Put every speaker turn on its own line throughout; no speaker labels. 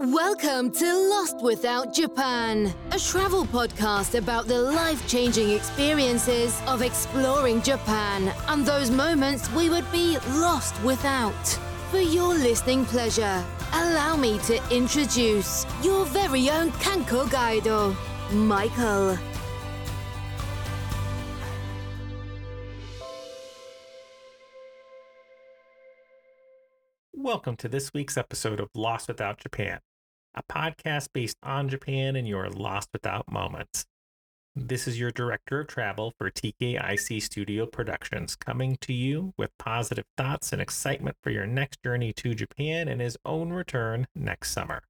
Welcome to Lost Without Japan, a travel podcast about the life changing experiences of exploring Japan and those moments we would be lost without. For your listening pleasure, allow me to introduce your very own Kanko Gaido, Michael.
Welcome to this week's episode of Lost Without Japan, a podcast based on Japan and your lost without moments. This is your director of travel for TKIC Studio Productions, coming to you with positive thoughts and excitement for your next journey to Japan and his own return next summer.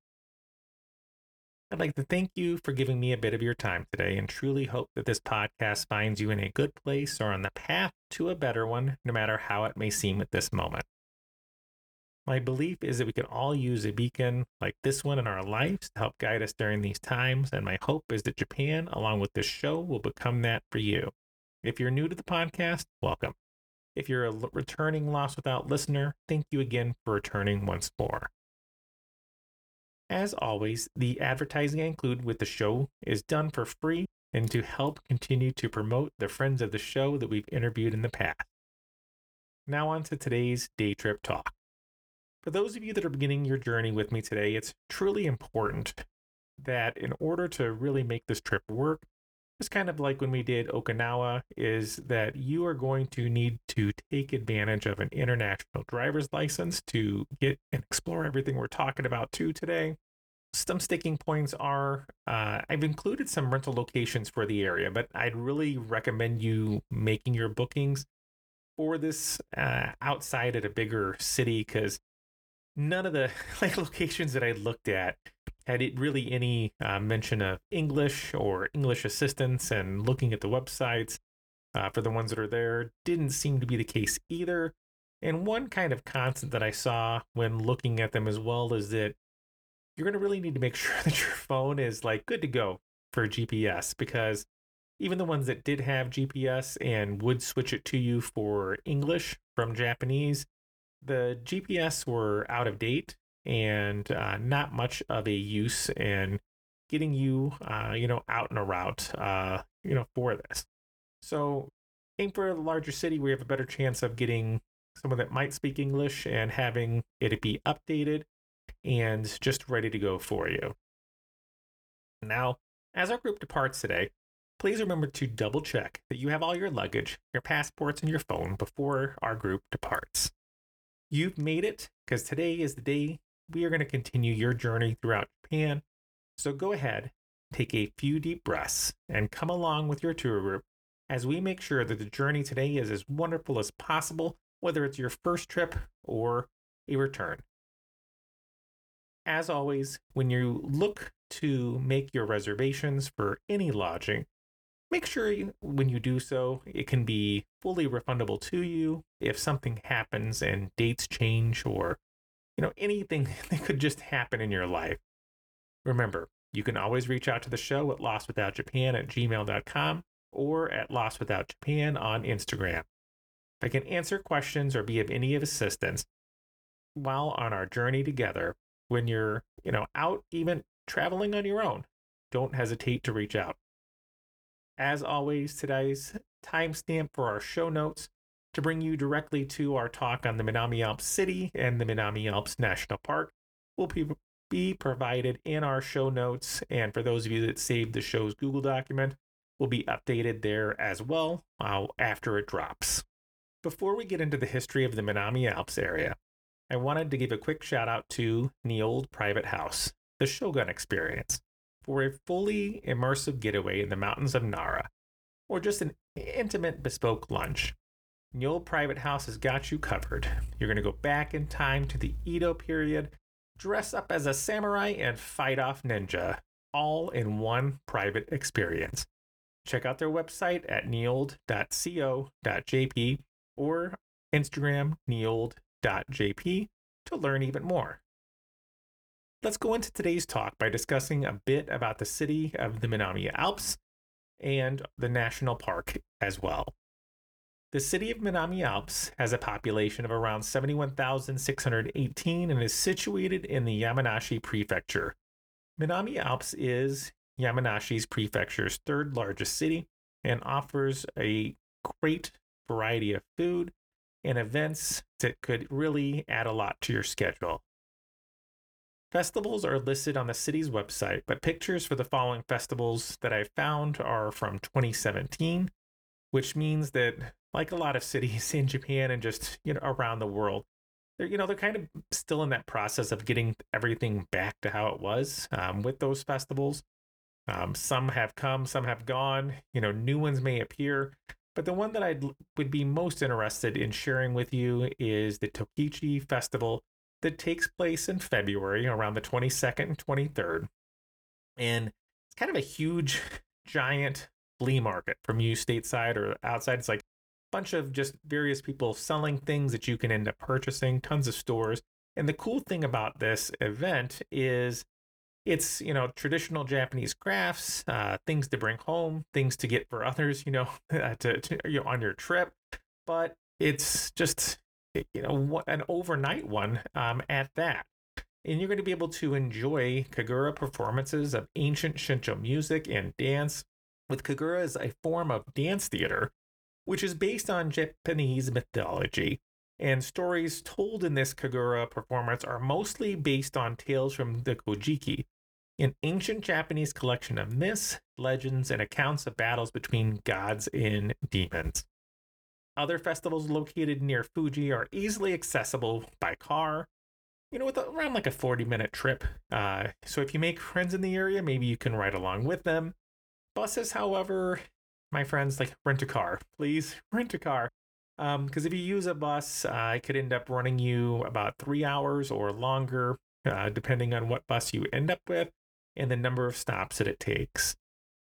I'd like to thank you for giving me a bit of your time today and truly hope that this podcast finds you in a good place or on the path to a better one, no matter how it may seem at this moment. My belief is that we can all use a beacon like this one in our lives to help guide us during these times, and my hope is that Japan, along with this show, will become that for you. If you're new to the podcast, welcome. If you're a returning Lost Without listener, thank you again for returning once more. As always, the advertising I include with the show is done for free and to help continue to promote the friends of the show that we've interviewed in the past. Now, on to today's day trip talk. For those of you that are beginning your journey with me today, it's truly important that in order to really make this trip work, it's kind of like when we did Okinawa, is that you are going to need to take advantage of an international driver's license to get and explore everything we're talking about too today. Some sticking points are uh, I've included some rental locations for the area, but I'd really recommend you making your bookings for this uh, outside at a bigger city because none of the like locations that I looked at had it really any uh, mention of English or English assistance. And looking at the websites uh, for the ones that are there, didn't seem to be the case either. And one kind of constant that I saw when looking at them as well is that you're going to really need to make sure that your phone is like good to go for GPS because even the ones that did have GPS and would switch it to you for English from Japanese, the GPS were out of date and uh, not much of a use in getting you, uh, you know, out and around, uh, you know, for this. So aim for a larger city where you have a better chance of getting someone that might speak English and having it be updated and just ready to go for you. Now, as our group departs today, please remember to double check that you have all your luggage, your passports, and your phone before our group departs. You've made it because today is the day we are going to continue your journey throughout Japan. So go ahead, take a few deep breaths, and come along with your tour group as we make sure that the journey today is as wonderful as possible, whether it's your first trip or a return. As always, when you look to make your reservations for any lodging, make sure you, when you do so, it can be fully refundable to you if something happens and dates change or you know anything that could just happen in your life. Remember, you can always reach out to the show at lostwithoutjapan at gmail.com or at lostwithoutjapan on Instagram. If I can answer questions or be of any assistance while on our journey together, when you're, you know, out even traveling on your own, don't hesitate to reach out. As always, today's timestamp for our show notes to bring you directly to our talk on the Minami Alps City and the Minami Alps National Park will be, provided in our show notes. And for those of you that saved the show's Google document, will be updated there as well uh, after it drops. Before we get into the history of the Minami Alps area, I wanted to give a quick shout out to Nyold Private House, the Shogun Experience for a fully immersive getaway in the mountains of Nara, or just an intimate bespoke lunch. Nyold Private House has got you covered. You're going to go back in time to the Edo period, dress up as a samurai, and fight off ninja, all in one private experience. Check out their website at nyold.co.jp or Instagram nyold.jp to learn even more. Let's go into today's talk by discussing a bit about the city of the Minami Alps and the national park as well. The city of Minami Alps has a population of around 71,618 and is situated in the Yamanashi Prefecture. Minami Alps is Yamanashi's prefecture's third largest city and offers a great variety of food and events that could really add a lot to your schedule. Festivals are listed on the city's website, but pictures for the following festivals that I found are from 2017, which means that, like a lot of cities in Japan and just you know around the world, they're you know they're kind of still in that process of getting everything back to how it was um, with those festivals. Um, some have come, some have gone. You know, new ones may appear, but the one that I would be most interested in sharing with you is the Tokichi Festival that takes place in February around the 22nd and 23rd. And it's kind of a huge, giant flea market from you stateside or outside. It's like a bunch of just various people selling things that you can end up purchasing, tons of stores. And the cool thing about this event is it's you know traditional Japanese crafts, uh, things to bring home, things to get for others, you know, to, to you know on your trip. But it's just you know an overnight one um, at that. And you're going to be able to enjoy Kagura performances of ancient Shinto music and dance, with Kagura as a form of dance theater, which is based on Japanese mythology. And stories told in this Kagura performance are mostly based on tales from the Kojiki, an ancient Japanese collection of myths, legends, and accounts of battles between gods and demons. Other festivals located near Fuji are easily accessible by car, you know, with around like a 40 minute trip. Uh, so if you make friends in the area, maybe you can ride along with them. Buses, however, my friends, like rent a car. Please rent a car. Because um, if you use a bus, uh, it could end up running you about three hours or longer, uh, depending on what bus you end up with and the number of stops that it takes.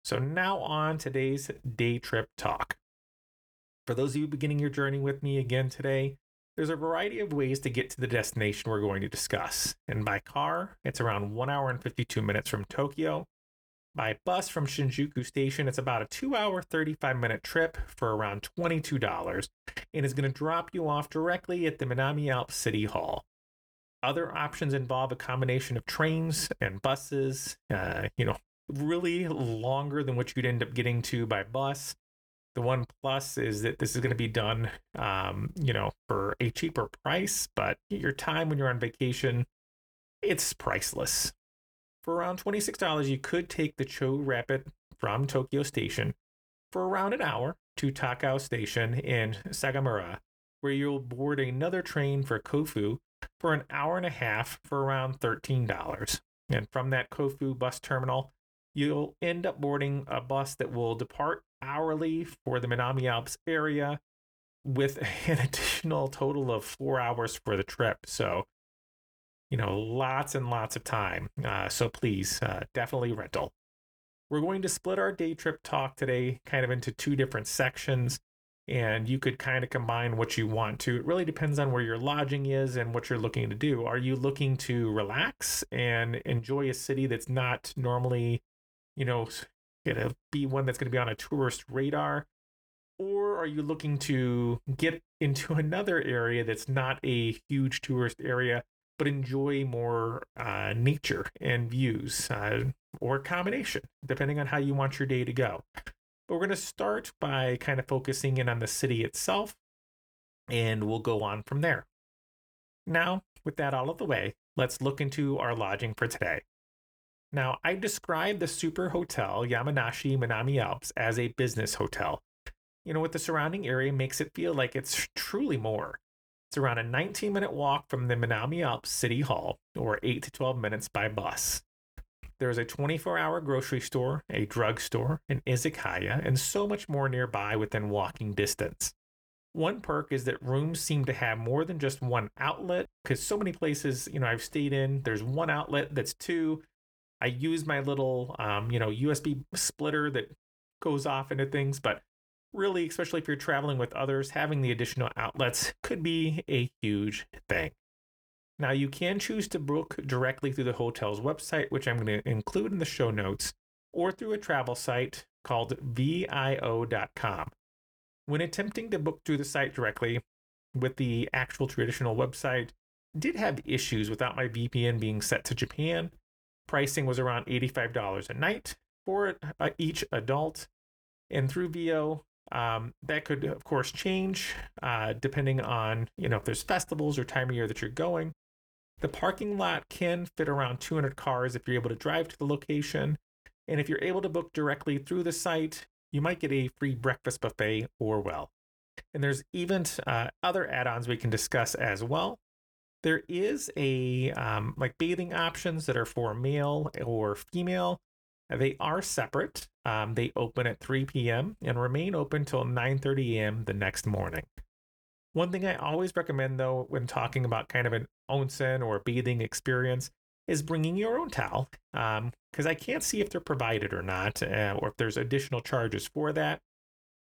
So, now on today's day trip talk. For those of you beginning your journey with me again today, there's a variety of ways to get to the destination we're going to discuss. And by car, it's around 1 hour and 52 minutes from Tokyo. By bus from Shinjuku Station, it's about a 2 hour, 35 minute trip for around $22 and is going to drop you off directly at the Minami Alps City Hall. Other options involve a combination of trains and buses, uh, you know, really longer than what you'd end up getting to by bus. The one plus is that this is going to be done, um, you know, for a cheaper price, but your time when you're on vacation, it's priceless. For around $26, you could take the Chuo Rapid from Tokyo Station for around an hour to Takao Station in Sagamura, where you'll board another train for Kofu for an hour and a half for around $13. And from that Kofu bus terminal, you'll end up boarding a bus that will depart hourly for the Minami Alps area with an additional total of four hours for the trip. So, you know, lots and lots of time. Uh, so please, uh, definitely rental. We're going to split our day trip talk today kind of into two different sections and you could kind of combine what you want to. It really depends on where your lodging is and what you're looking to do. Are you looking to relax and enjoy a city that's not normally, you know, gonna be one that's gonna be on a tourist radar? Or are you looking to get into another area that's not a huge tourist area, but enjoy more uh, nature and views, uh, or combination, depending on how you want your day to go? But we're going to start by kind of focusing in on the city itself, and we'll go on from there. Now, with that out of the way, let's look into our lodging for today. Now, I described the super hotel Yamanashi Minami Alps as a business hotel. You know, what the surrounding area makes it feel like it's truly more. It's around a 19 minute walk from the Minami Alps City Hall, or 8 to 12 minutes by bus. There's a 24 hour grocery store, a drugstore, an izakaya, and so much more nearby within walking distance. One perk is that rooms seem to have more than just one outlet because so many places, you know, I've stayed in, there's one outlet that's two. I use my little, um, you know, USB splitter that goes off into things, but really, especially if you're traveling with others, having the additional outlets could be a huge thing. Now, you can choose to book directly through the hotel's website, which I'm going to include in the show notes, or through a travel site called VIO.com. When attempting to book through the site directly with the actual traditional website, did have issues without my VPN being set to Japan. Pricing was around $85 a night for uh, each adult. And through VIO, um, that could, of course, change uh, depending on, you know, if there's festivals or time of year that you're going. The parking lot can fit around 200 cars if you're able to drive to the location. And if you're able to book directly through the site, you might get a free breakfast buffet or well. And there's even uh, other add ons we can discuss as well. There is a um, like bathing options that are for male or female. They are separate. Um, they open at 3 p.m. and remain open till 9:30 a.m. the next morning. One thing I always recommend, though, when talking about kind of an onsen or bathing experience, is bringing your own towel, because um, I can't see if they're provided or not, uh, or if there's additional charges for that.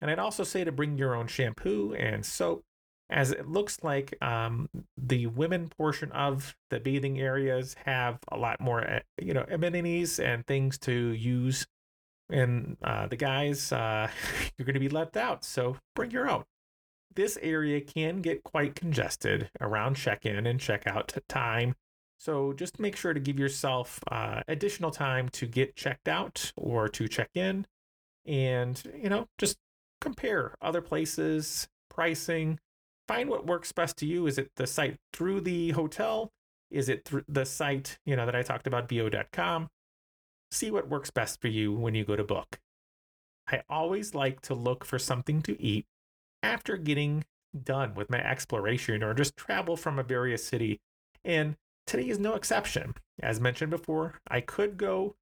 And I'd also say to bring your own shampoo and soap, as it looks like um, the women portion of the bathing areas have a lot more, uh, you know, amenities and things to use. And uh, the guys, uh, you're going to be left out. So bring your own this area can get quite congested around check in and check out time. So just make sure to give yourself uh, additional time to get checked out or to check in and, you know, just compare other places, pricing, find what works best to you. Is it the site through the hotel? Is it the site, you know, that I talked about, VIO.com? See what works best for you when you go to book. I always like to look for something to eat after getting done with my exploration or just travel from a various city. And today is no exception. As mentioned before, I could go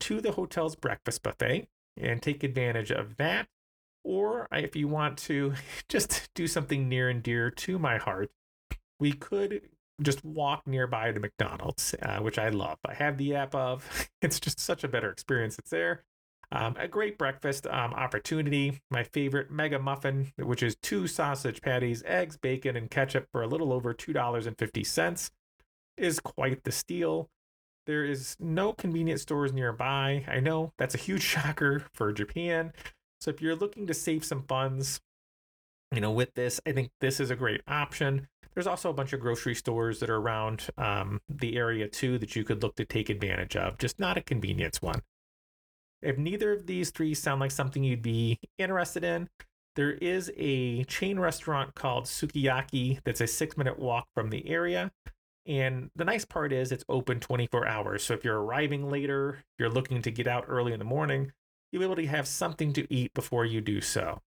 to the hotel's breakfast buffet and take advantage of that. Or if you want to just do something near and dear to my heart, we could just walk nearby to McDonald's, uh, which I love. I have the app of. It's just such a better experience. It's there. Um, a great breakfast um, opportunity. My favorite mega muffin, which is two sausage patties, eggs, bacon, and ketchup for a little over $2.50, is quite the steal. There is no convenience stores nearby. I know that's a huge shocker for Japan. So if you're looking to save some funds, you know, with this, I think this is a great option. There's also a bunch of grocery stores that are around um, the area too that you could look to take advantage of, just not a convenience one. If neither of these three sound like something you'd be interested in, there is a chain restaurant called Sukiya that's a six minute walk from the area. And the nice part is it's open 24 hours. So if you're arriving later, you're looking to get out early in the morning, you'll be able to have something to eat before you do so.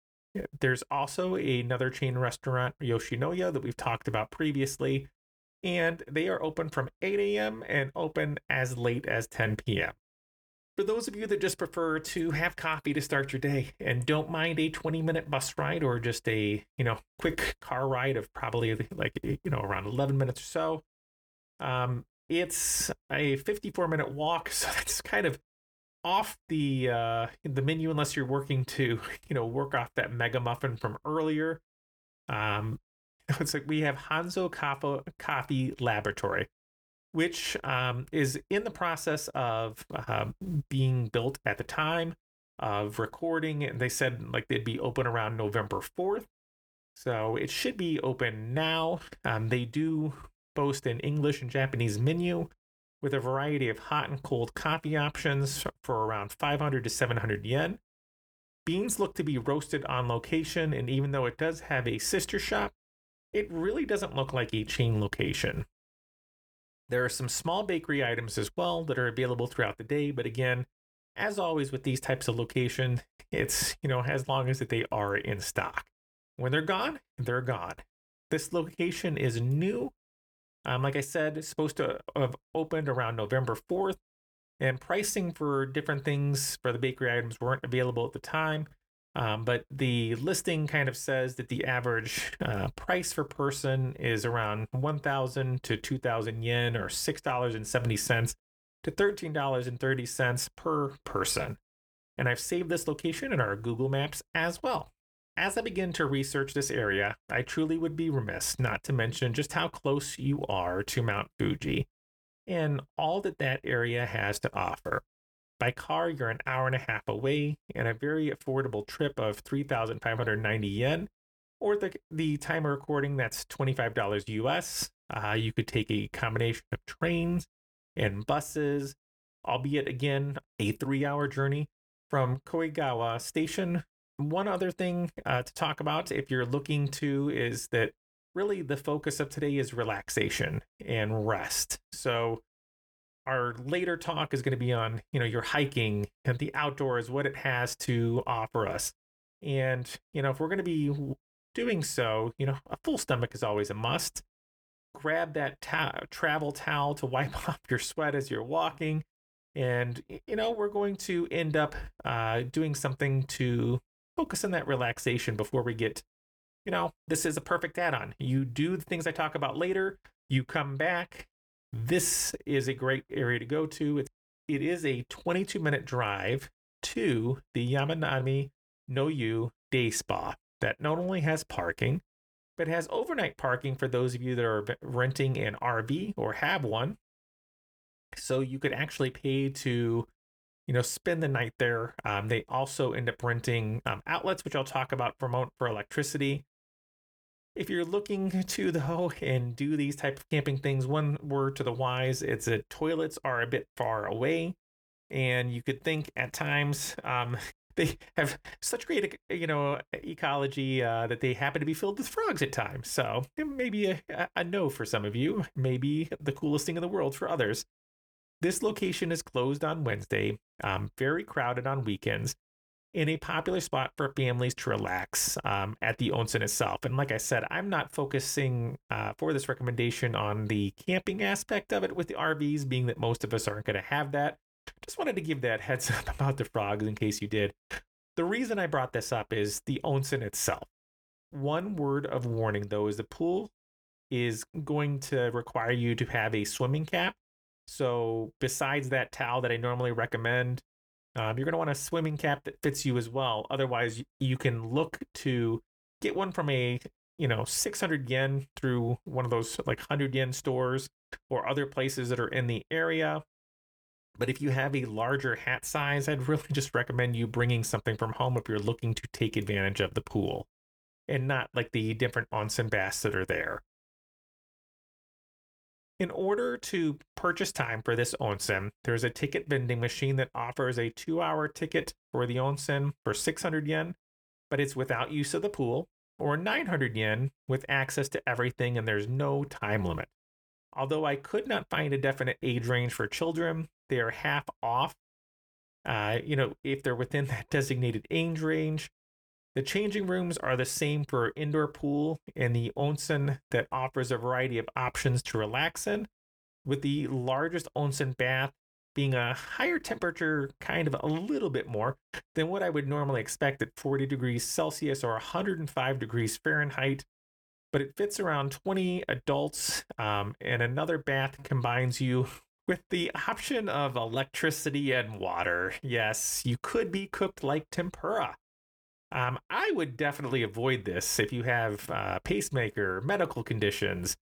There's also another chain restaurant, Yoshinoya, that we've talked about previously, and they are open from 8 a.m. and open as late as 10 p.m. For those of you that just prefer to have coffee to start your day and don't mind a 20 minute bus ride or just a, you know, quick car ride of probably like, you know, around 11 minutes or so, um, it's a 54 minute walk. So that's kind of off the uh, the menu unless you're working to, you know, work off that mega muffin from earlier. Um, it's like we have Hanzo Coffee, Coffee Laboratory which um, is in the process of uh, being built at the time of recording. And they said like they'd be open around November 4th. So it should be open now. Um, they do boast an English and Japanese menu with a variety of hot and cold coffee options for around 500 to 700 yen. Beans look to be roasted on location, and even though it does have a sister shop, it really doesn't look like a chain location. There are some small bakery items as well that are available throughout the day, but again, as always with these types of location, it's, you know, as long as that they are in stock. When they're gone, they're gone. This location is new. Um, like I said, it's supposed to have opened around November 4th, and pricing for different things for the bakery items weren't available at the time. Um, but the listing kind of says that the average uh, price per person is around 1,000 to 2,000 yen or $6.70 to $13.30 per person. And I've saved this location in our Google Maps as well. As I begin to research this area, I truly would be remiss not to mention just how close you are to Mount Fuji and all that that area has to offer. By car, you're an hour and a half away and a very affordable trip of 3,590 yen. Or the, the time recording, that's $25 US. Uh, you could take a combination of trains and buses, albeit again, a three hour journey from Koegawa Station. One other thing uh, to talk about if you're looking to is that really the focus of today is relaxation and rest. So our later talk is going to be on, you know, your hiking and the outdoors, what it has to offer us. And, you know, if we're going to be doing so, you know, a full stomach is always a must. Grab that ta- travel towel to wipe off your sweat as you're walking. And, you know, we're going to end up uh, doing something to focus on that relaxation before we get, you know, this is a perfect add on. You do the things I talk about later, you come back. This is a great area to go to. It's, it is a 22 minute drive to the Yamanami no Yu Day Spa that not only has parking, but has overnight parking for those of you that are renting an RV or have one. So you could actually pay to, you know, spend the night there. Um, they also end up renting um, outlets, which I'll talk about for for electricity. If you're looking to though and do these type of camping things, one word to the wise, it's that toilets are a bit far away, and you could think at times um, they have such great you know ecology uh, that they happen to be filled with frogs at times. So maybe a, a no for some of you, maybe the coolest thing in the world for others. This location is closed on Wednesday, um, very crowded on weekends, in a popular spot for families to relax um, at the onsen itself. And like I said, I'm not focusing uh, for this recommendation on the camping aspect of it with the RVs, being that most of us aren't going to have that. Just wanted to give that heads up about the frogs in case you did. The reason I brought this up is the onsen itself. One word of warning though is the pool is going to require you to have a swimming cap. So, besides that towel that I normally recommend, um, you're going to want a swimming cap that fits you as well. Otherwise, you can look to get one from a you know 600 yen through one of those like 100 yen stores or other places that are in the area but if you have a larger hat size, I'd really just recommend you bringing something from home if you're looking to take advantage of the pool and not like the different onsen baths that are there. In order to purchase time for this onsen, there's a ticket vending machine that offers a two hour ticket for the onsen for 600 yen, but it's without use of the pool, or 900 yen with access to everything and there's no time limit. Although I could not find a definite age range for children, they are half off. Uh, you know, if they're within that designated age range. The changing rooms are the same for indoor pool and the onsen that offers a variety of options to relax in, with the largest onsen bath being a higher temperature, kind of a little bit more than what I would normally expect at 40 degrees Celsius or 105 degrees Fahrenheit. But it fits around 20 adults, um, and another bath combines you with the option of electricity and water, yes, you could be cooked like tempura. Um, I would definitely avoid this if you have uh, pacemaker, medical conditions,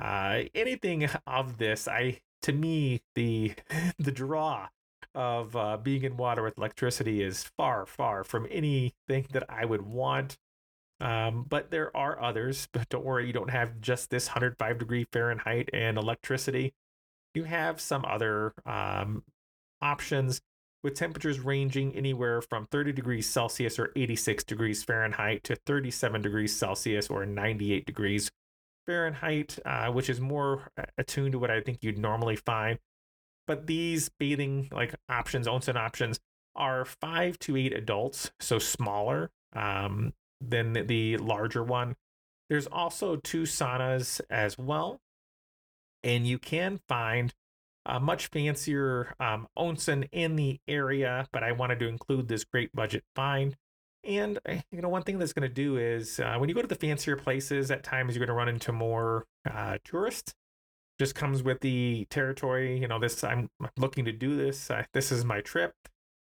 uh, anything of this. I to me the the draw of uh, being in water with electricity is far far from anything that I would want. Um, but there are others. But don't worry, you don't have just this 105 degree Fahrenheit and electricity you have some other um, options with temperatures ranging anywhere from 30 degrees Celsius or 86 degrees Fahrenheit to 37 degrees Celsius or 98 degrees Fahrenheit, uh, which is more attuned to what I think you'd normally find. But these bathing like options, onsen options, are five to eight adults, so smaller um, than the larger one. There's also two saunas as well, and you can find a much fancier um, onsen in the area, but I wanted to include this great budget find. And eh, you know, one thing that's going to do is uh, when you go to the fancier places, at times you're going to run into more uh, tourists. Just comes with the territory. You know, this I'm looking to do this. Uh, this is my trip.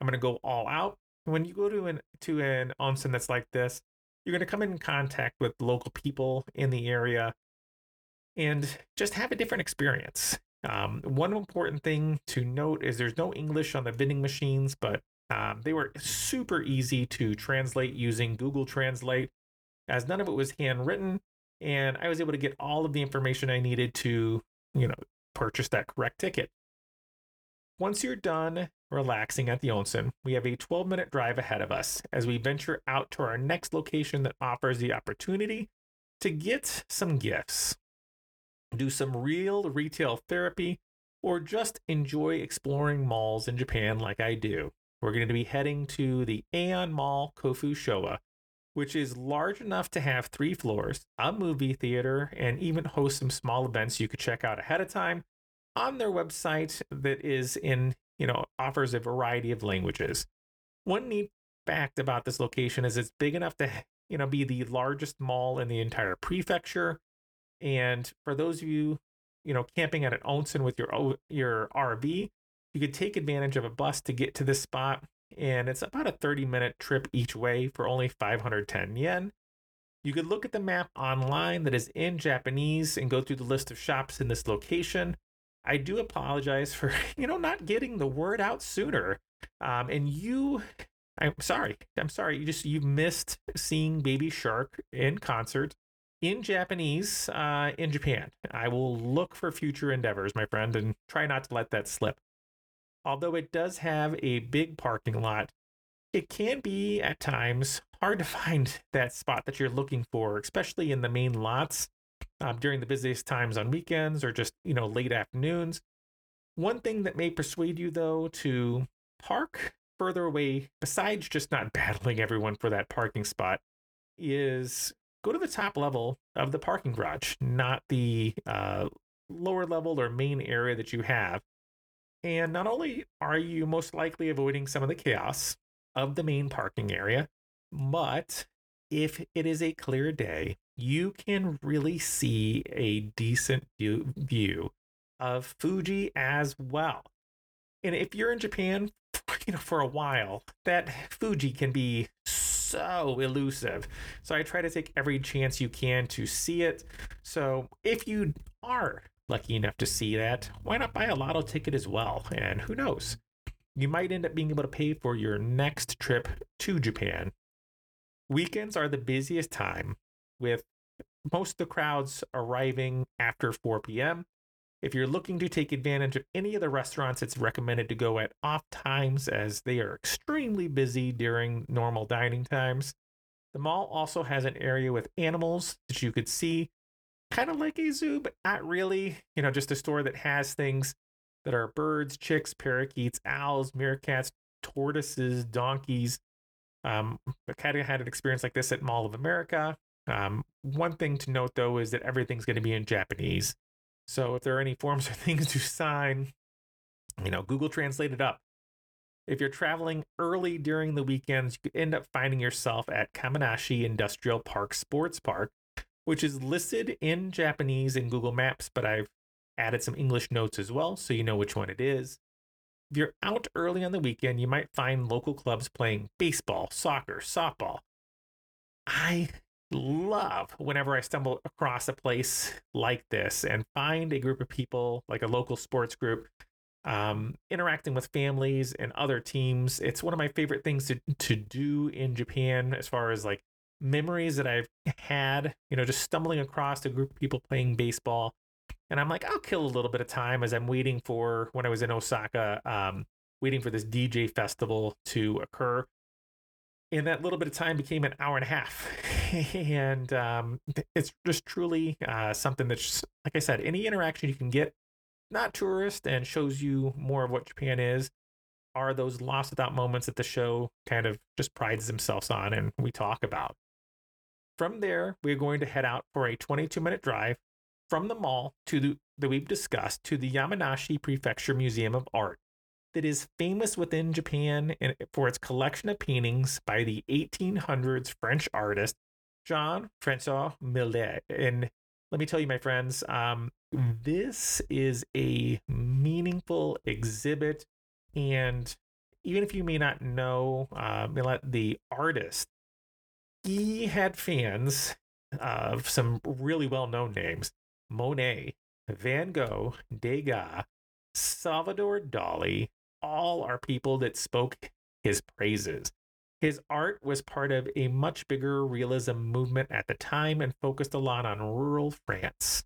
I'm going to go all out. When you go to an to an onsen that's like this, you're going to come in contact with local people in the area and just have a different experience. Um, one important thing to note is there's no English on the vending machines, but um, they were super easy to translate using Google Translate, as none of it was handwritten, and I was able to get all of the information I needed to, you know, purchase that correct ticket. Once you're done relaxing at the onsen, we have a 12 minute drive ahead of us as we venture out to our next location that offers the opportunity to get some gifts, do some real retail therapy, or just enjoy exploring malls in Japan like I do. We're going to be heading to the Aeon Mall Kofu Showa, which is large enough to have three floors, a movie theater, and even host some small events you could check out ahead of time on their website that is in, you know, offers a variety of languages. One neat fact about this location is it's big enough to, you know, be the largest mall in the entire prefecture. And for those of you, you know, camping at an onsen with your your RV, you could take advantage of a bus to get to this spot. And it's about a 30 minute trip each way for only 510 yen. You could look at the map online that is in Japanese and go through the list of shops in this location. I do apologize for, you know, not getting the word out sooner. Um, and you, I'm sorry. I'm sorry. You just, you missed seeing Baby Shark in concert in Japanese uh, in Japan. I will look for future endeavors, my friend, and try not to let that slip. Although it does have a big parking lot, it can be at times hard to find that spot that you're looking for, especially in the main lots um, during the busiest times on weekends or just, you know, late afternoons. One thing that may persuade you, though, to park further away, besides just not battling everyone for that parking spot, is go to the top level of the parking garage, not the uh, lower level or main area that you have. And not only are you most likely avoiding some of the chaos of the main parking area, but if it is a clear day, you can really see a decent view of Fuji as well. And if you're in Japan, you know, for a while, that Fuji can be so elusive. So I try to take every chance you can to see it. So if you are lucky enough to see that, why not buy a lotto ticket as well? And who knows? You might end up being able to pay for your next trip to Japan. Weekends are the busiest time with most of the crowds arriving after 4 p.m. If you're looking to take advantage of any of the restaurants, it's recommended to go at off times as they are extremely busy during normal dining times. The mall also has an area with animals that you could see, kind of like a zoo, but not really. You know, just a store that has things that are birds, chicks, parakeets, owls, meerkats, tortoises, donkeys. Um, I kind of had an experience like this at Mall of America. Um, one thing to note though is that everything's going to be in Japanese. So if there are any forms or things to sign, you know, Google Translate it up. If you're traveling early during the weekends, you could end up finding yourself at Kamanashi Industrial Park Sports Park, which is listed in Japanese in Google Maps, but I've added some English notes as well so you know which one it is. If you're out early on the weekend, you might find local clubs playing baseball, soccer, softball. I love whenever I stumble across a place like this and find a group of people, like a local sports group, um, interacting with families and other teams. It's one of my favorite things to, to do in Japan as far as like memories that I've had, you know, just stumbling across a group of people playing baseball. And I'm like, I'll kill a little bit of time as I'm waiting for when I was in Osaka, um, waiting for this DJ festival to occur and that little bit of time became an hour and a half. And um, it's just truly uh, something that's like i said any interaction you can get not tourist and shows you more of what japan is are those lost without moments that the show kind of just prides themselves on and we talk about. From there we're going to head out for a 22 minute drive from the mall to the that we've discussed to the yamanashi prefecture museum of art that is famous within Japan for its collection of paintings by the 1800s French artist Jean Francois Millet. And let me tell you, my friends, um, this is a meaningful exhibit. And even if you may not know uh, Millet, the artist, he had fans of some really well known names Monet, Van Gogh, Degas, Salvador Dali, all are people that spoke his praises. His art was part of a much bigger realism movement at the time and focused a lot on rural France.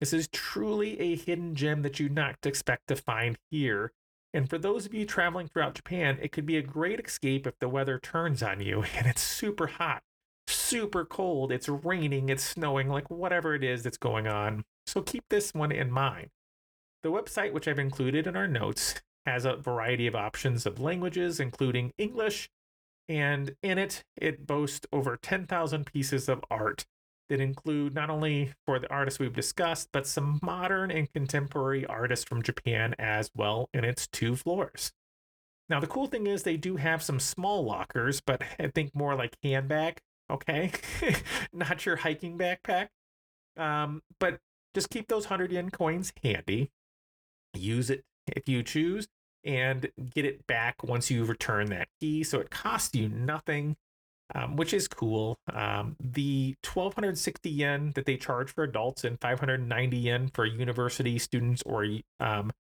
This is truly a hidden gem that you'd not expect to find here. And for those of you traveling throughout Japan, it could be a great escape if the weather turns on you and it's super hot, super cold, it's raining, it's snowing, like whatever it is that's going on. So keep this one in mind. The website, which I've included in our notes, has a variety of options of languages, including English, and in it, it boasts over 10,000 pieces of art that include not only for the artists we've discussed, but some modern and contemporary artists from Japan as well in its two floors. Now, the cool thing is they do have some small lockers, but I think more like handbag, okay? not your hiking backpack. Um, but just keep those 100 yen coins handy. Use it if you choose and get it back once you return that key. So it costs you nothing um, which is cool. Um, the 1260 yen that they charge for adults and 590 yen for university students or um,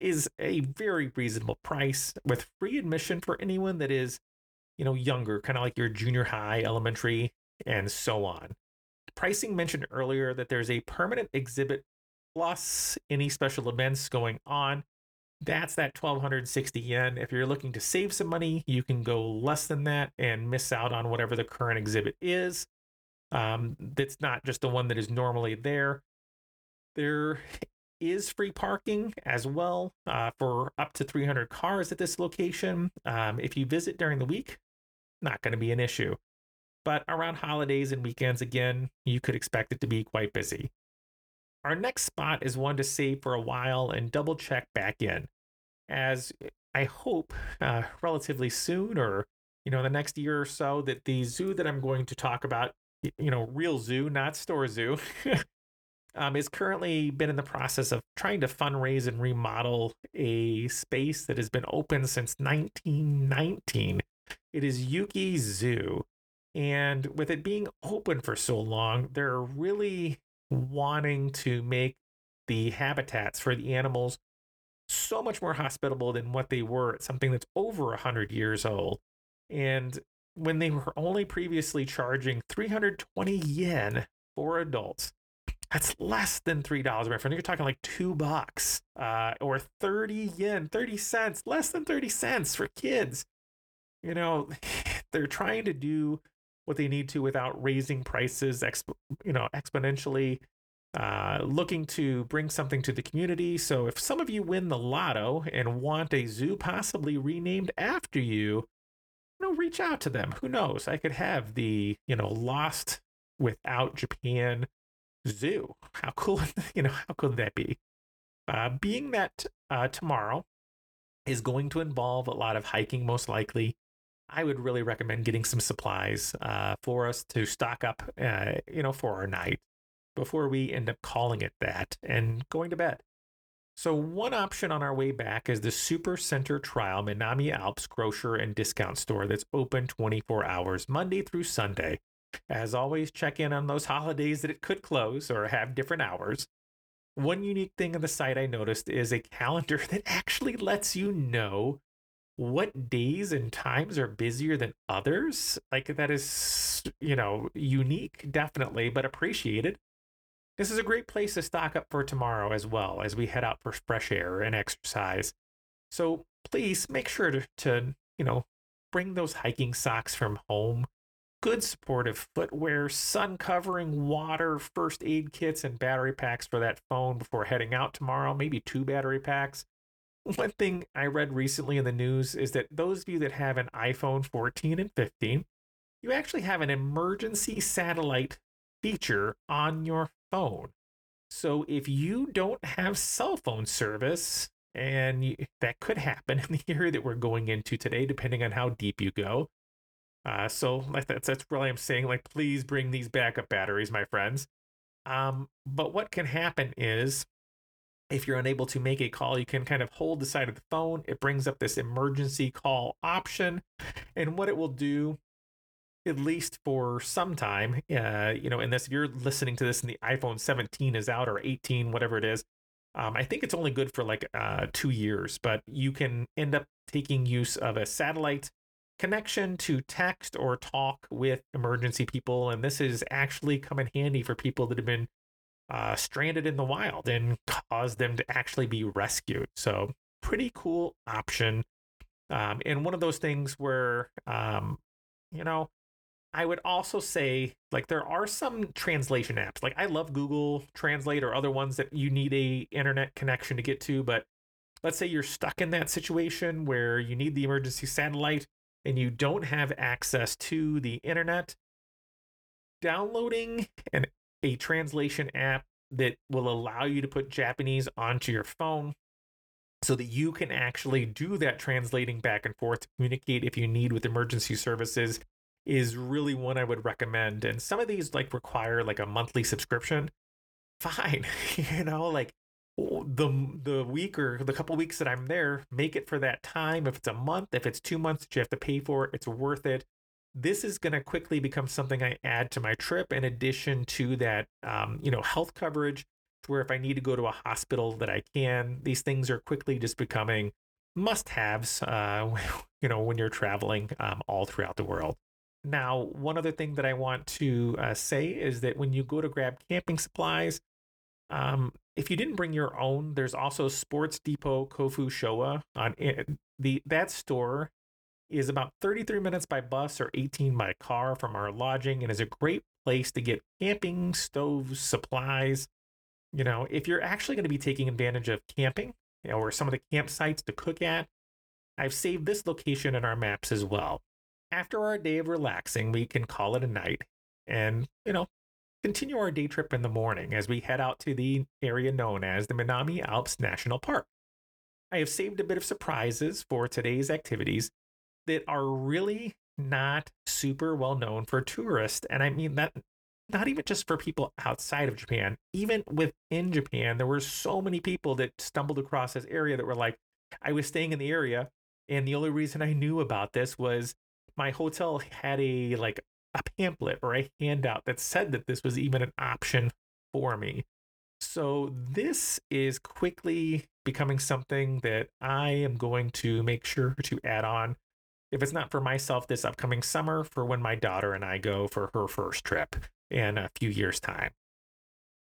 is a very reasonable price with free admission for anyone that is, you know, younger, kind of like your junior high, elementary, and so on. Pricing mentioned earlier that there's a permanent exhibit plus any special events going on that's that 1260 yen. If you're looking to save some money, you can go less than that and miss out on whatever the current exhibit is. Um, that's not just the one that is normally there. There is free parking as well uh, for up to 300 cars at this location. Um, if you visit during the week, not going to be an issue. But around holidays and weekends, again, you could expect it to be quite busy. Our next spot is one to save for a while and double check back in, as I hope uh, relatively soon or you know the next year or so that the zoo that I'm going to talk about, you know, real zoo, not store zoo, um, is currently been in the process of trying to fundraise and remodel a space that has been open since 1919. It is Yuki Zoo. And with it being open for so long, they're really wanting to make the habitats for the animals so much more hospitable than what they were at something that's over 100 years old. And when they were only previously charging 320 yen for adults, that's less than three dollars, my friend. You're talking like two bucks, uh, or 30 yen, 30 cents, less than 30 cents for kids. You know, they're trying to do what they need to without raising prices, exp- you know, exponentially. Uh, looking to bring something to the community. So if some of you win the lotto and want a zoo possibly renamed after you, you know, reach out to them. Who knows? I could have the, you know, lost without Japan zoo. How cool, you know, how cool would that be? Uh, being that uh, tomorrow is going to involve a lot of hiking, most likely, I would really recommend getting some supplies uh, for us to stock up, uh, you know, for our night before we end up calling it that and going to bed. So, one option on our way back is the Super Center Trial Minami Alps grocer and discount store that's open 24 hours, Monday through Sunday. As always, check in on those holidays that it could close or have different hours. One unique thing on the site I noticed is a calendar that actually lets you know what days and times are busier than others. Like that is, you know, unique, definitely, but appreciated. This is a great place to stock up for tomorrow as well as we head out for fresh air and exercise. So please make sure to, to you know, bring those hiking socks from home, good supportive footwear, sun covering, water, first aid kits, and battery packs for that phone before heading out tomorrow, maybe two battery packs. One thing I read recently in the news is that those of you that have an iPhone 14 and 15, you actually have an emergency satellite feature on your phone. So if you don't have cell phone service, and you, that could happen in the area that we're going into today, depending on how deep you go. Uh, so that's that's really I'm saying like please bring these backup batteries, my friends. Um, but what can happen is if you're unable to make a call, you can kind of hold the side of the phone. It brings up this emergency call option, and what it will do at least for some time. Uh, you know, this if you're listening to this and the iPhone 17 is out or 18, whatever it is, um, I think it's only good for like uh, two years, but you can end up taking use of a satellite connection to text or talk with emergency people. And this is actually come in handy for people that have been uh, stranded in the wild and cause them to actually be rescued. So, pretty cool option. Um, and one of those things where, um, you know, I would also say like there are some translation apps. Like I love Google Translate or other ones that you need a internet connection to get to, but let's say you're stuck in that situation where you need the emergency satellite and you don't have access to the internet. Downloading an, a translation app that will allow you to put Japanese onto your phone so that you can actually do that translating back and forth to communicate if you need with emergency services is really one I would recommend. And some of these like require like a monthly subscription. Fine, you know, like the the week or the couple weeks that I'm there, make it for that time. If it's a month, if it's two months that you have to pay for, it, it's worth it. This is going to quickly become something I add to my trip in addition to that, um, you know, health coverage. Where if I need to go to a hospital, that I can. These things are quickly just becoming must-haves. Uh, you know, when you're traveling um, all throughout the world. Now, one other thing that I want to uh, say is that when you go to grab camping supplies, um, if you didn't bring your own, there's also Sports Depot Kofu Showa on it. the that store is about 33 minutes by bus or 18 by car from our lodging and is a great place to get camping stoves, supplies. You know, if you're actually going to be taking advantage of camping you know, or some of the campsites to cook at, I've saved this location in our maps as well after our day of relaxing, we can call it a night and, you know, continue our day trip in the morning as we head out to the area known as the Minami Alps National Park. I have saved a bit of surprises for today's activities that are really not super well known for tourists. And I mean that not even just for people outside of Japan, even within Japan, there were so many people that stumbled across this area that were like, I was staying in the area, and the only reason I knew about this was my hotel had a like a pamphlet or a handout that said that this was even an option for me. So this is quickly becoming something that I am going to make sure to add on. If it's not for myself this upcoming summer, for when my daughter and I go for her first trip in a few years' time.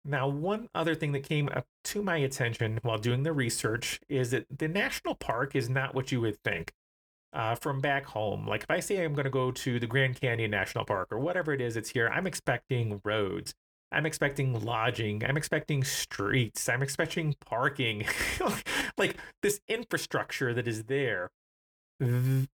Now, one other thing that came up to my attention while doing the research is that the national park is not what you would think uh, from back home. Like if I say I'm going to go to the Grand Canyon National Park or whatever it is it's here, I'm expecting roads. I'm expecting lodging. I'm expecting streets. I'm expecting parking. like this infrastructure that is there.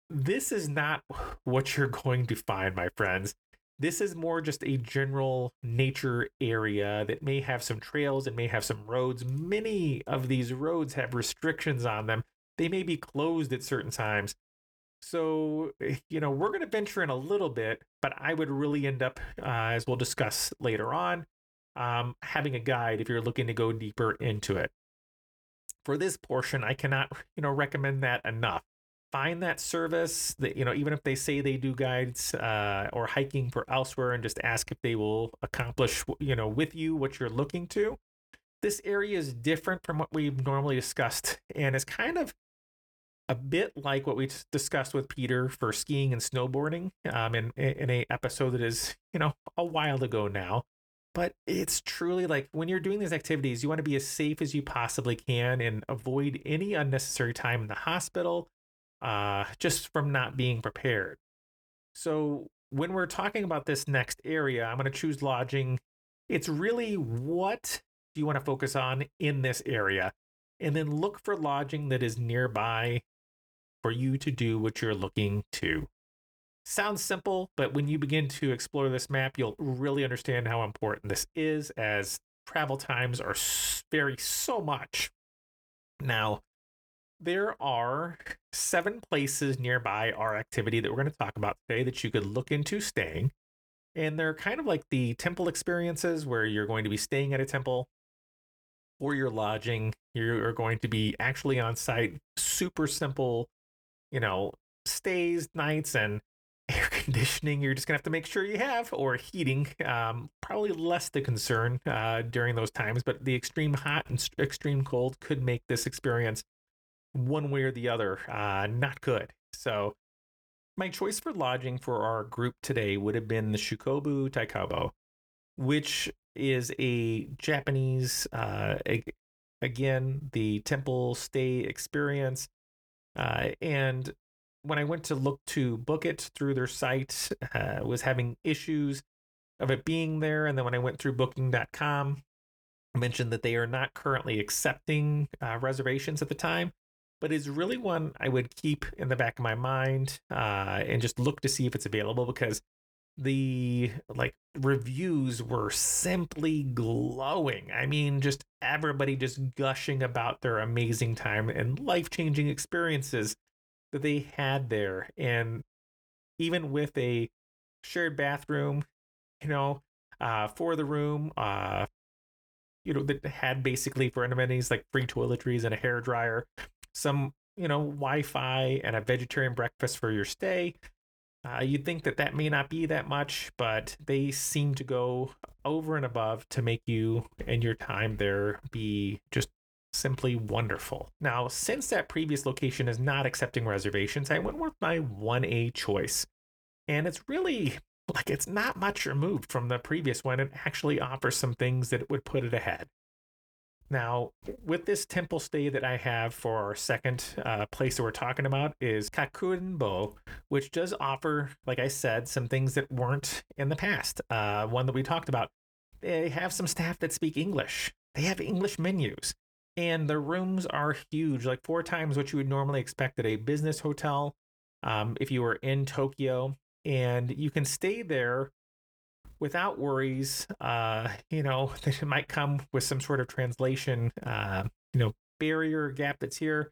This is not what you're going to find, my friends. This is more just a general nature area that may have some trails and may have some roads. Many of these roads have restrictions on them. They may be closed at certain times. So, you know, we're going to venture in a little bit, but I would really end up, uh, as we'll discuss later on, um, having a guide if you're looking to go deeper into it. For this portion, I cannot, you know, recommend that enough. Find that service that, you know, even if they say they do guides uh, or hiking for elsewhere and just ask if they will accomplish, you know, with you what you're looking to. This area is different from what we've normally discussed and is kind of a bit like what we discussed with Peter for skiing and snowboarding um, in in a episode that is you know a while ago now. But it's truly like when you're doing these activities, you want to be as safe as you possibly can and avoid any unnecessary time in the hospital, uh, just from not being prepared. So when we're talking about this next area, I'm going to choose lodging. It's really what do you want to focus on in this area? and then look for lodging that is nearby for you to do what you're looking to. Sounds simple, but when you begin to explore this map, you'll really understand how important this is as travel times are vary so much. Now, there are seven places nearby our activity that we're going to talk about today that you could look into staying. And they're kind of like the temple experiences where you're going to be staying at a temple or you're lodging. You're going to be actually on site, super simple you know, stays, nights, and air conditioning you're just gonna have to make sure you have, or heating. Um, probably less the concern uh, during those times, but the extreme hot and extreme cold could make this experience one way or the other uh, not good. So, my choice for lodging for our group today would have been the Shukubo Taikobo, which is a Japanese, uh, again, the temple stay experience. Uh, and when I went to look to book it through their site, uh, was having issues of it being there. And then when I went through booking.com, mentioned that they are not currently accepting uh, reservations at the time, but is really one I would keep in the back of my mind uh, and just look to see if it's available because the like reviews were simply glowing. I mean, just everybody just gushing about their amazing time and life changing experiences that they had there. And even with a shared bathroom, you know, uh, for the room, uh, you know, that had basically for amenities like free toiletries and a hair dryer, some, you know, Wi Fi and a vegetarian breakfast for your stay. Uh, you'd think that that may not be that much, but they seem to go over and above to make you and your time there be just simply wonderful. Now, since that previous location is not accepting reservations, I went with my 1A choice. And it's really like it's not much removed from the previous one. It actually offers some things that would put it ahead. Now, with this temple stay that I have for our second uh, place that we're talking about is Kakurinbo, which does offer, like I said, some things that weren't in the past. Uh, one that we talked about, they have some staff that speak English. They have English menus and the rooms are huge, like four times what you would normally expect at a business hotel um, if you were in Tokyo. And you can stay there without worries. Uh, you know, that it might come with some sort of translation, uh, you know, barrier gap that's here.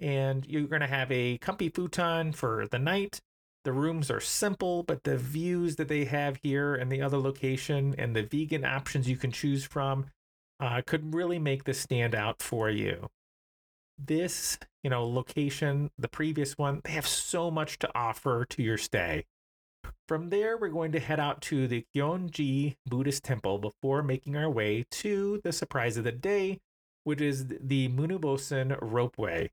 And you're going to have a comfy futon for the night. The rooms are simple, but the views that they have here and the other location and the vegan options you can choose from uh, could really make this stand out for you. This, you know, location, the previous one, they have so much to offer to your stay. From there, we're going to head out to the Kuonji Buddhist Temple before making our way to the surprise of the day, which is the Minobusan Ropeway.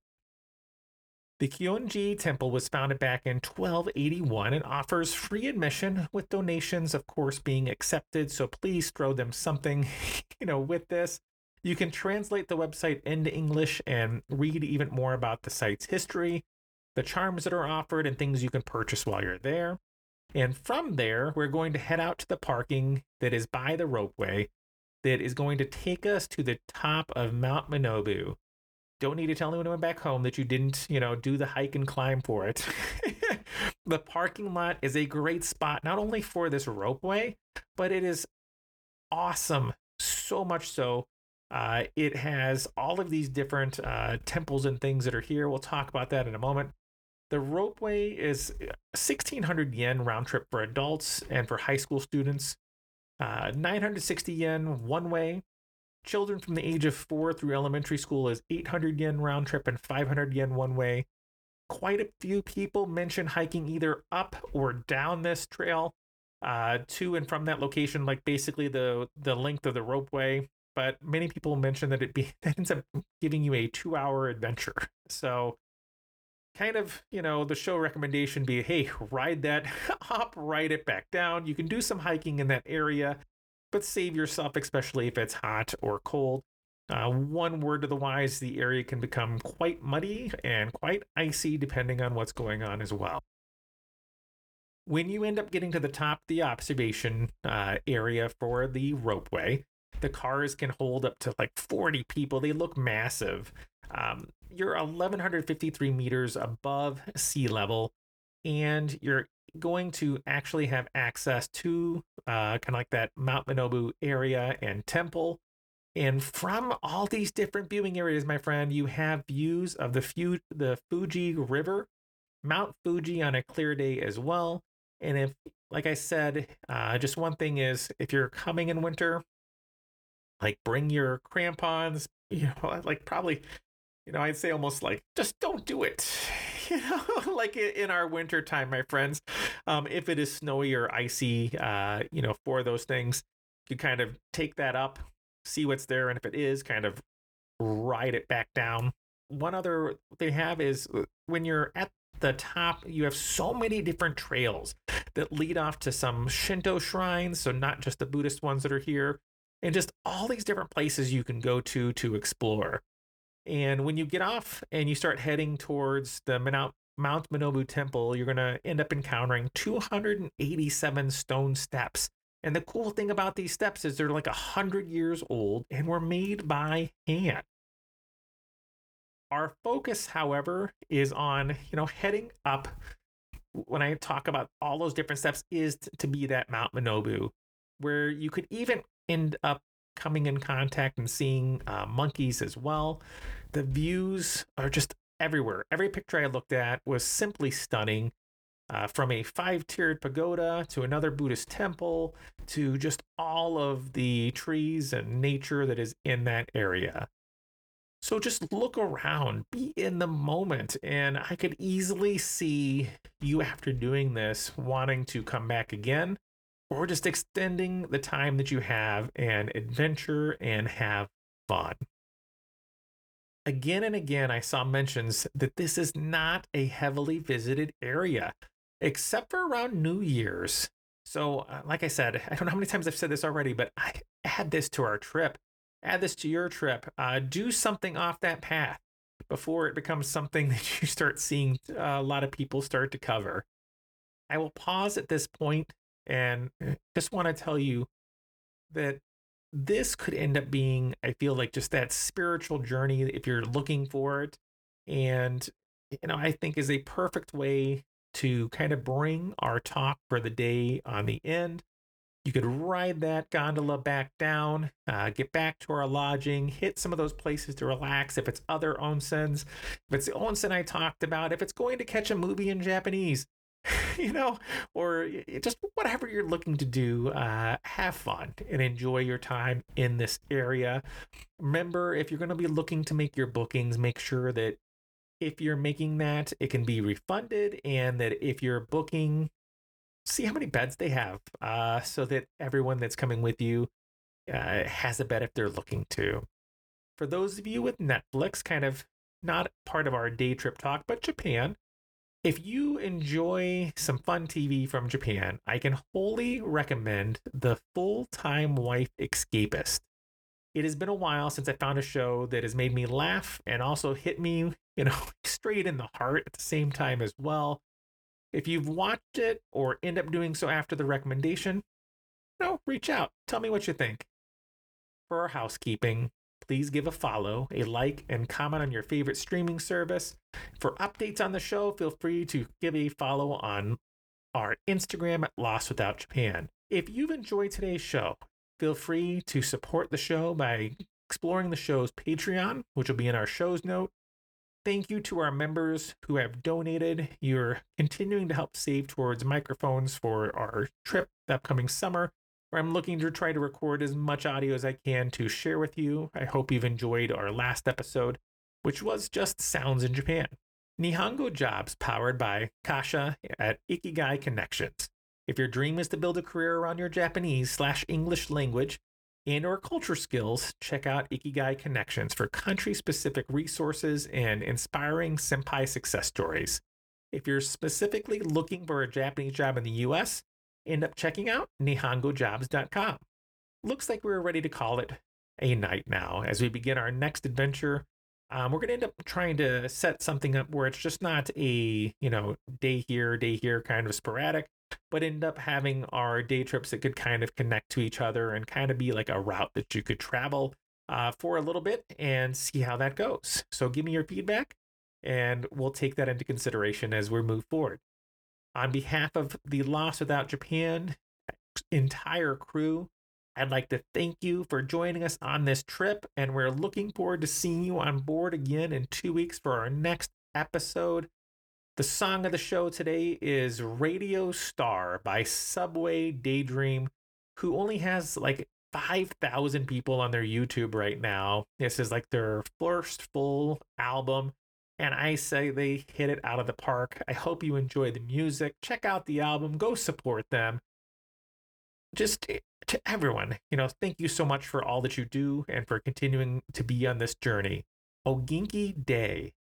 The Kuonji Temple was founded back in 1281 and offers free admission with donations, of course, being accepted. So please throw them something, you know, with this. You can translate the website into English and read even more about the site's history, the charms that are offered, and things you can purchase while you're there. And from there, we're going to head out to the parking that is by the ropeway that is going to take us to the top of Mount Minobu. don't need to tell anyone back home that you didn't, you know, do the hike and climb for it. the parking lot is a great spot, not only for this ropeway, but it is awesome. So much so. Uh, it has all of these different uh, temples and things that are here. We'll talk about that in a moment. The ropeway is 1600 yen round trip for adults and for high school students. Uh, 960 yen one way Children from the age of four through elementary school is 800 yen round trip and 500 yen one way. Quite a few people mention hiking either up or down this trail uh, to and from that location, like basically the the length of the ropeway. But many people mention that it be ends up giving you a two hour adventure. So kind of, you know, the show recommendation be, hey, ride that up, ride it back down. You can do some hiking in that area but save yourself, especially if it's hot or cold. Uh, one word to the wise, the area can become quite muddy and quite icy depending on what's going on as well. When you end up getting to the top the observation uh, area for the ropeway, the cars can hold up to like 40 people. They look massive. Um, you're 1,153 meters above sea level, and you're going to actually have access to uh, kind of like that Mount Minobu area and temple. And from all these different viewing areas, my friend, you have views of the, Fu- the Fuji River, Mount Fuji on a clear day as well. And if, like I said, uh, just one thing is if you're coming in winter, like bring your crampons, you know, like probably, you know, I'd say almost like just don't do it you know, like in our winter time, my friends, um, if it is snowy or icy, uh, you know, for those things, you kind of take that up, see what's there, and if it is, kind of ride it back down. One other they have is uh, when you're at the top, you have so many different trails that lead off to some Shinto shrines, so not just the Buddhist ones that are here, and just all these different places you can go to to explore. And when you get off and you start heading towards the Mount, Minobu Temple, you're going to end up encountering 287 stone steps. And the cool thing about these steps is they're like 100 years old and were made by hand. Our focus, however, is on, you know, heading up when I talk about all those different steps is to be that Mount Minobu, where you could even end up coming in contact and seeing uh, monkeys as well. The views are just everywhere. Every picture I looked at was simply stunning. Uh, from a five tiered pagoda to another Buddhist temple to just all of the trees and nature that is in that area. So just look around, be in the moment. And I could easily see you after doing this wanting to come back again or just extending the time that you have and adventure and have fun. Again and again, I saw mentions that this is not a heavily visited area, except for around New Year's. So, uh, like I said, I don't know how many times I've said this already, but I add this to our trip, add this to your trip. Uh, do something off that path before it becomes something that you start seeing uh, a lot of people start to cover. I will pause at this point and eh, just want to tell you that this could end up being, I feel like, just that spiritual journey if you're looking for it. And, you know, I think is a perfect way to kind of bring our talk for the day on the end. You could ride that gondola back down, uh, get back to our lodging, hit some of those places to relax. If it's other onsens, if it's the onsen I talked about, if it's going to catch a movie in Japanese, you know, or just whatever you're looking to do, uh, have fun and enjoy your time in this area. Remember, if you're going to be looking to make your bookings, make sure that if you're making that, it can be refunded, and that if you're booking, see how many beds they have, uh, so that everyone that's coming with you uh, has a bed if they're looking to. For those of you with Netflix, kind of not part of our day trip talk, but Japan, if you enjoy some fun TV from Japan, I can wholly recommend The Full Time Wife Escapist. It has been a while since I found a show that has made me laugh and also hit me, you know, straight in the heart at the same time as well. If you've watched it or end up doing so after the recommendation, you know, reach out. Tell me what you think. For our housekeeping, please give a follow, a like, and comment on your favorite streaming service. For updates on the show, feel free to give a follow on our Instagram at Lost Without Japan. If you've enjoyed today's show, feel free to support the show by exploring the show's Patreon, which will be in our show's note. Thank you to our members who have donated. You're continuing to help save towards microphones for our trip the upcoming summer where I'm looking to try to record as much audio as I can to share with you. I hope you've enjoyed our last episode, which was just Sounds in Japan. Nihongo Jobs powered by Kasha at Ikigai Connections. If your dream is to build a career around your Japanese slash English language and or culture skills, check out Ikigai Connections for country-specific resources and inspiring senpai success stories. If you're specifically looking for a Japanese job in the US, end up checking out nihongojobs.com. Looks like we're ready to call it a night now as we begin our next adventure. Um, we're going to end up trying to set something up where it's just not a, you know, day here, day here kind of sporadic, but end up having our day trips that could kind of connect to each other and kind of be like a route that you could travel uh, for a little bit and see how that goes. So give me your feedback and we'll take that into consideration as we move forward. On behalf of the Lost Without Japan entire crew, I'd like to thank you for joining us on this trip, and we're looking forward to seeing you on board again in two weeks for our next episode. The song of the show today is Radio Star by Subway Daydream, who only has like 5,000 people on their YouTube right now. This is like their first full album and I say they hit it out of the park. I hope you enjoy the music. Check out the album, go support them. Just to everyone, you know, thank you so much for all that you do and for continuing to be on this journey. Ogenki de.